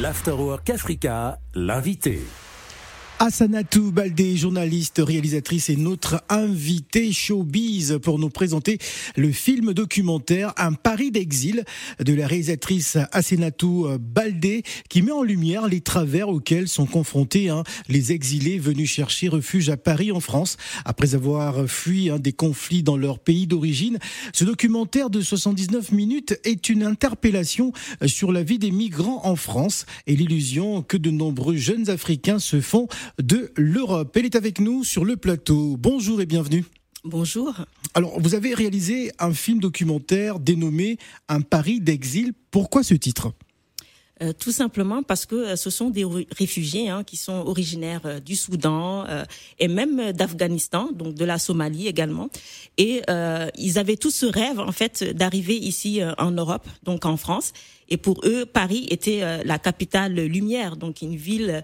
L'Afterwork Africa, l'invité. Asanatou Baldé, journaliste, réalisatrice et notre invitée showbiz pour nous présenter le film documentaire Un pari d'exil de la réalisatrice Asanatou Baldé qui met en lumière les travers auxquels sont confrontés hein, les exilés venus chercher refuge à Paris en France après avoir fui hein, des conflits dans leur pays d'origine. Ce documentaire de 79 minutes est une interpellation sur la vie des migrants en France et l'illusion que de nombreux jeunes Africains se font de l'Europe. Elle est avec nous sur le plateau. Bonjour et bienvenue. Bonjour. Alors, vous avez réalisé un film documentaire dénommé Un pari d'exil. Pourquoi ce titre? Euh, tout simplement parce que euh, ce sont des réfugiés hein, qui sont originaires euh, du Soudan et même d'Afghanistan, donc de la Somalie également. Et ils avaient tous ce rêve en fait d'arriver ici en Europe, donc en France. Et pour eux, Paris était la capitale lumière, donc une ville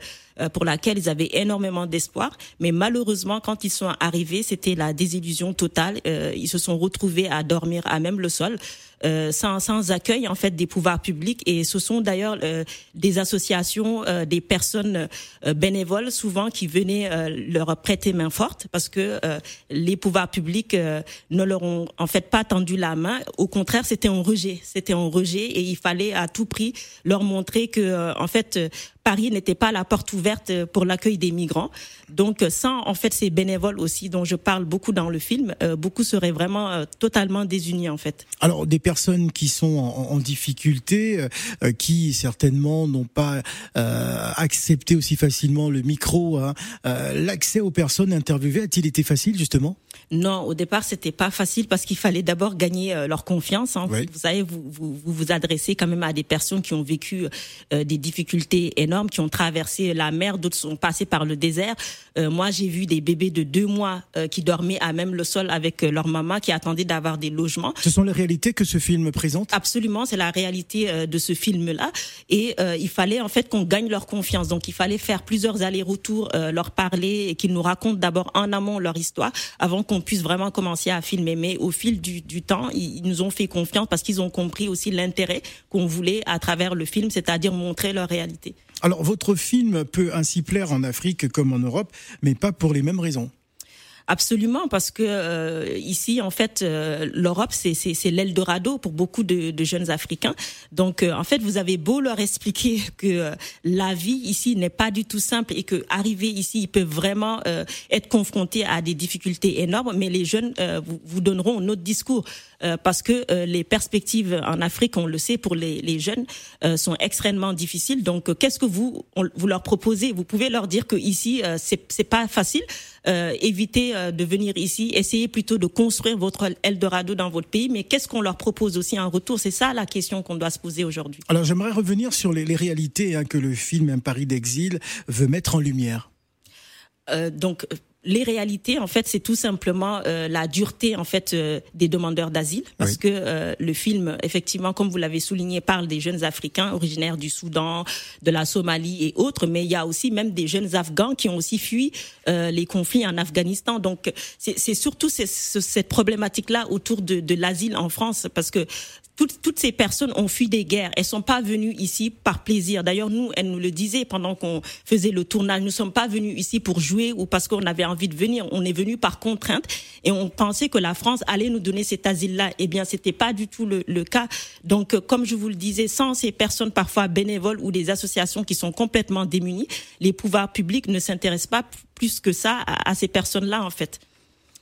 pour laquelle ils avaient énormément d'espoir. Mais malheureusement, quand ils sont arrivés, c'était la désillusion totale. ils se sont retrouvés à dormir à même le sol. Euh, sans, sans, accueil en fait des pouvoirs publics et ce sont d'ailleurs euh, des associations, euh, des personnes bénévoles souvent qui venaient leur prêter main forte parce que les pouvoirs publics ne leur ont en fait pas tendu la main. Au contraire, c'était un rejet, c'était un rejet et il fallait à tout prix leur montrer que en fait Paris n'était pas la porte ouverte pour l'accueil des migrants. Donc, sans en fait ces bénévoles aussi, dont je parle beaucoup dans le film, euh, beaucoup seraient vraiment euh, totalement désunis en fait. Alors, des personnes qui sont en, difficulté, euh, qui certainement n'ont pas accepté aussi facilement le micro, hein, l'accès aux personnes interviewées a-t-il été facile justement? Non, au départ, c'était pas facile parce qu'il fallait d'abord gagner leur confiance. Hein. Vous savez, vous, vous, vous vous adressez quand même à des personnes qui ont vécu des difficultés énormes qui ont traversé la mer, d'autres sont passés par le désert. Euh, moi, j'ai vu des bébés de deux mois euh, qui dormaient à même le sol avec euh, leur maman, qui attendaient d'avoir des logements. Ce sont les réalités que ce film présente? Absolument, c'est la réalité de ce film-là. Et il fallait en fait qu'on gagne leur confiance. Donc il fallait faire plusieurs allers-retours, leur parler et qu'ils nous racontent d'abord en amont leur histoire avant qu'on puisse vraiment commencer à filmer. Mais au fil du, du temps, ils, nous ont fait confiance parce qu'ils ont compris aussi l'intérêt qu'on voulait à travers le film, c'est-à-dire montrer leur réalité. Alors, votre film peut ainsi plaire en Afrique comme en Europe, mais pas pour les mêmes raisons. Absolument, parce que euh, ici, en fait, euh, l'Europe, c'est, l'Eldorado pour beaucoup de, de jeunes Africains. Donc, euh, en fait, vous avez beau leur expliquer que la vie ici n'est pas du tout simple et que arriver ici, ils peuvent vraiment être confrontés à des difficultés énormes, mais les jeunes vous, vous donneront un autre discours. parce que les perspectives en Afrique, on le sait, pour les, les jeunes, sont extrêmement difficiles. Donc, qu'est-ce que vous vous leur proposez? Vous pouvez leur dire que ici, c'est c'est pas facile. éviter euh, de venir ici, essayez plutôt de construire votre Eldorado dans votre pays, mais qu'est-ce qu'on leur propose aussi en retour? C'est ça la question qu'on doit se poser aujourd'hui. Alors j'aimerais revenir sur les, réalités hein, que le film Un Paris d'exil veut mettre en lumière. Euh, donc les réalités, en fait, c'est tout simplement euh, la dureté, en fait, euh, des demandeurs d'asile, parce que euh, le film, effectivement, comme vous l'avez souligné, parle des jeunes Africains originaires du Soudan, de la Somalie et autres, mais il y a aussi même des jeunes Afghans qui ont aussi fui les conflits en Afghanistan. Donc, c'est surtout cette problématique-là autour de, de l'asile en France, parce que toutes, toutes, ces personnes ont fui des guerres. Elles sont pas venues ici par plaisir. D'ailleurs, nous, elles nous le disaient pendant qu'on faisait le tournage. Nous sommes pas venus ici pour jouer ou parce qu'on avait envie de venir. On est venu par contrainte et on pensait que la France allait nous donner cet asile-là. Eh bien, c'était pas du tout le, le, cas. Donc, euh, comme je vous le disais, sans ces personnes parfois bénévoles ou des associations qui sont complètement démunies, les pouvoirs publics ne s'intéressent pas plus que ça à, à ces personnes-là, en fait.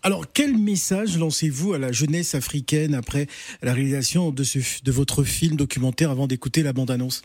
Alors, quel message lancez-vous à la jeunesse africaine après la réalisation de, ce, de votre film documentaire avant d'écouter la bande-annonce?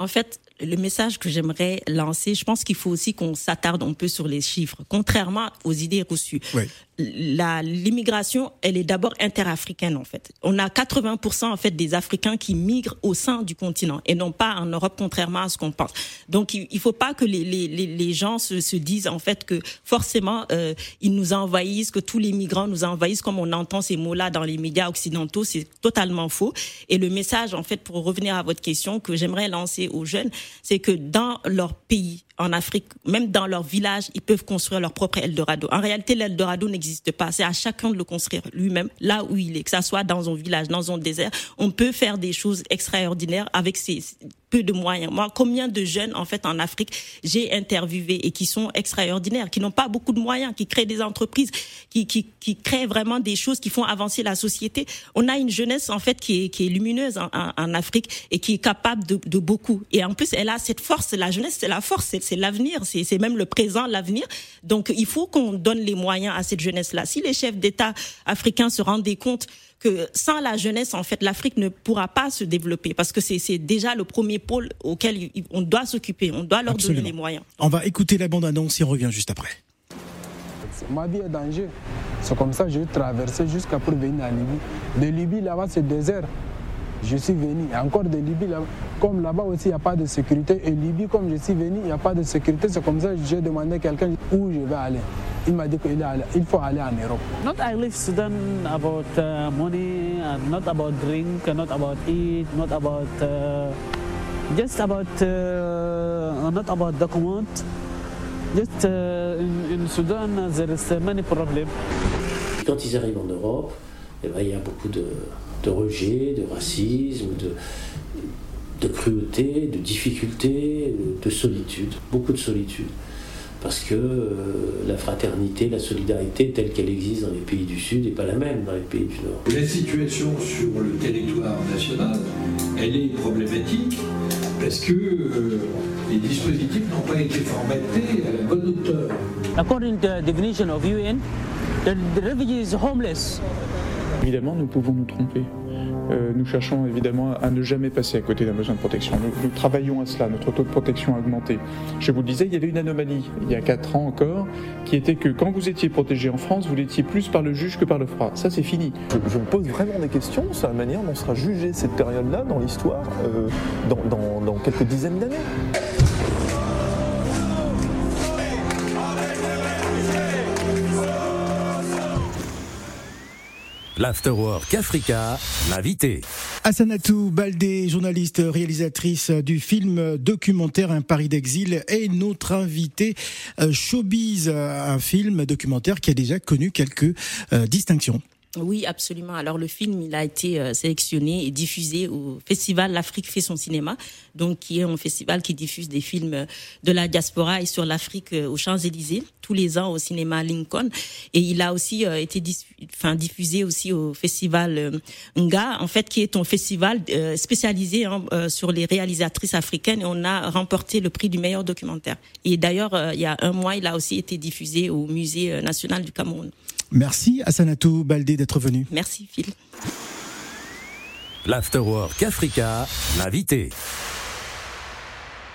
En fait, le message que j'aimerais lancer, je pense qu'il faut aussi qu'on s'attarde un peu sur les chiffres, contrairement aux idées reçues. Oui la l'immigration, elle est d'abord interafricaine en fait. On a 80% en fait des Africains qui migrent au sein du continent et non pas en Europe, contrairement à ce qu'on pense. Donc il, il faut pas que les, les, les gens se, se, disent en fait que forcément euh, ils nous envahissent, que tous les migrants nous envahissent comme on entend ces mots-là dans les médias occidentaux. C'est totalement faux. Et le message en fait pour revenir à votre question que j'aimerais lancer aux jeunes, c'est que dans leur pays en Afrique, même dans leur village, ils peuvent construire leur propre Eldorado. En réalité, l'Eldorado n'existe pas. C'est à chacun de le construire lui-même, là où il est, que ça soit dans un village, dans un désert. On peut faire des choses extraordinaires avec ces peu de moyens. Moi, combien de jeunes, en fait, en Afrique, j'ai interviewé et qui sont extraordinaires, qui n'ont pas beaucoup de moyens, qui créent des entreprises, qui, qui, créent vraiment des choses qui font avancer la société. On a une jeunesse, en fait, qui est, qui est lumineuse en, Afrique et qui est capable de, beaucoup. Et en plus, elle a cette force. La jeunesse, c'est la force, l'avenir, c'est même le présent, l'avenir. Donc, il faut qu'on donne les moyens à cette jeunesse-là. Si les chefs d'État africains se rendaient compte que sans la jeunesse, en fait, l'Afrique ne pourra pas se développer parce que c'est déjà le premier pôle auquel on doit s'occuper, on doit leur donner les moyens. On va écouter la bande-annonce et on revient juste après. Ma vie est danger. C'est comme ça que j'ai traversé jusqu'à pour venir à Libye. De Libye, là-bas, c'est désert. Je suis venu. Encore de Libye, là comme là-bas aussi, il n'y a pas de sécurité. Et Libye, comme je suis venu, il n'y a pas de sécurité. C'est comme ça que j'ai demandé à quelqu'un où je vais aller. Il m'a dit qu'il faut aller en Europe. Not I live Sudan about uh, money, uh, not about drink, not about eat, not about uh, just about uh, not about document. Just uh, in, in Sudan, there is many problems. Quand ils arrivent en Europe, eh ben, il y a beaucoup de, de rejet, de racisme, de, de cruauté, de difficulté, de solitude, beaucoup de solitude. Parce que euh, la fraternité, la solidarité telle qu'elle existe dans les pays du Sud n'est pas la même dans les pays du Nord. La situation sur le territoire national, elle est problématique parce que euh, les dispositifs n'ont pas été formatés à la bonne hauteur. According to the definition of UN, the, the refugee is homeless. Évidemment, nous pouvons nous tromper. Euh, nous cherchons évidemment à ne jamais passer à côté d'un besoin de protection. Nous, travaillons à cela, notre taux de protection a augmenté. Je vous le disais, il y avait une anomalie, il y a 4 ans encore, qui était que quand vous étiez protégé en France, vous l'étiez plus par le juge que par le FRA. Ça, c'est fini. Je, me pose vraiment des questions sur la manière dont sera jugée cette période-là dans l'histoire, euh, dans, dans, dans quelques dizaines d'années. L'Afterwork Africa, l'invité. Assanatou Baldé, journaliste, réalisatrice du film documentaire Un Paris d'exil, est notre invité Showbiz, un film documentaire qui a déjà connu quelques euh, distinctions. Oui, absolument. Alors le film, il a été euh, sélectionné et diffusé au festival L'Afrique fait son cinéma, donc qui est un festival qui diffuse des films de la diaspora et sur l'Afrique aux Champs-Élysées tous les ans au cinéma Lincoln. Et il a aussi euh, été enfin, diffusé aussi au festival euh, Nga, en fait, qui est un festival euh, spécialisé hein, sur les réalisatrices africaines. Et on a remporté le prix du meilleur documentaire. Et d'ailleurs, il y a un mois, il a aussi été diffusé au Musée national du Cameroun. Merci à Sanatou Baldé d'être venu. Merci Phil. L'Afterwork Africa, l'invité.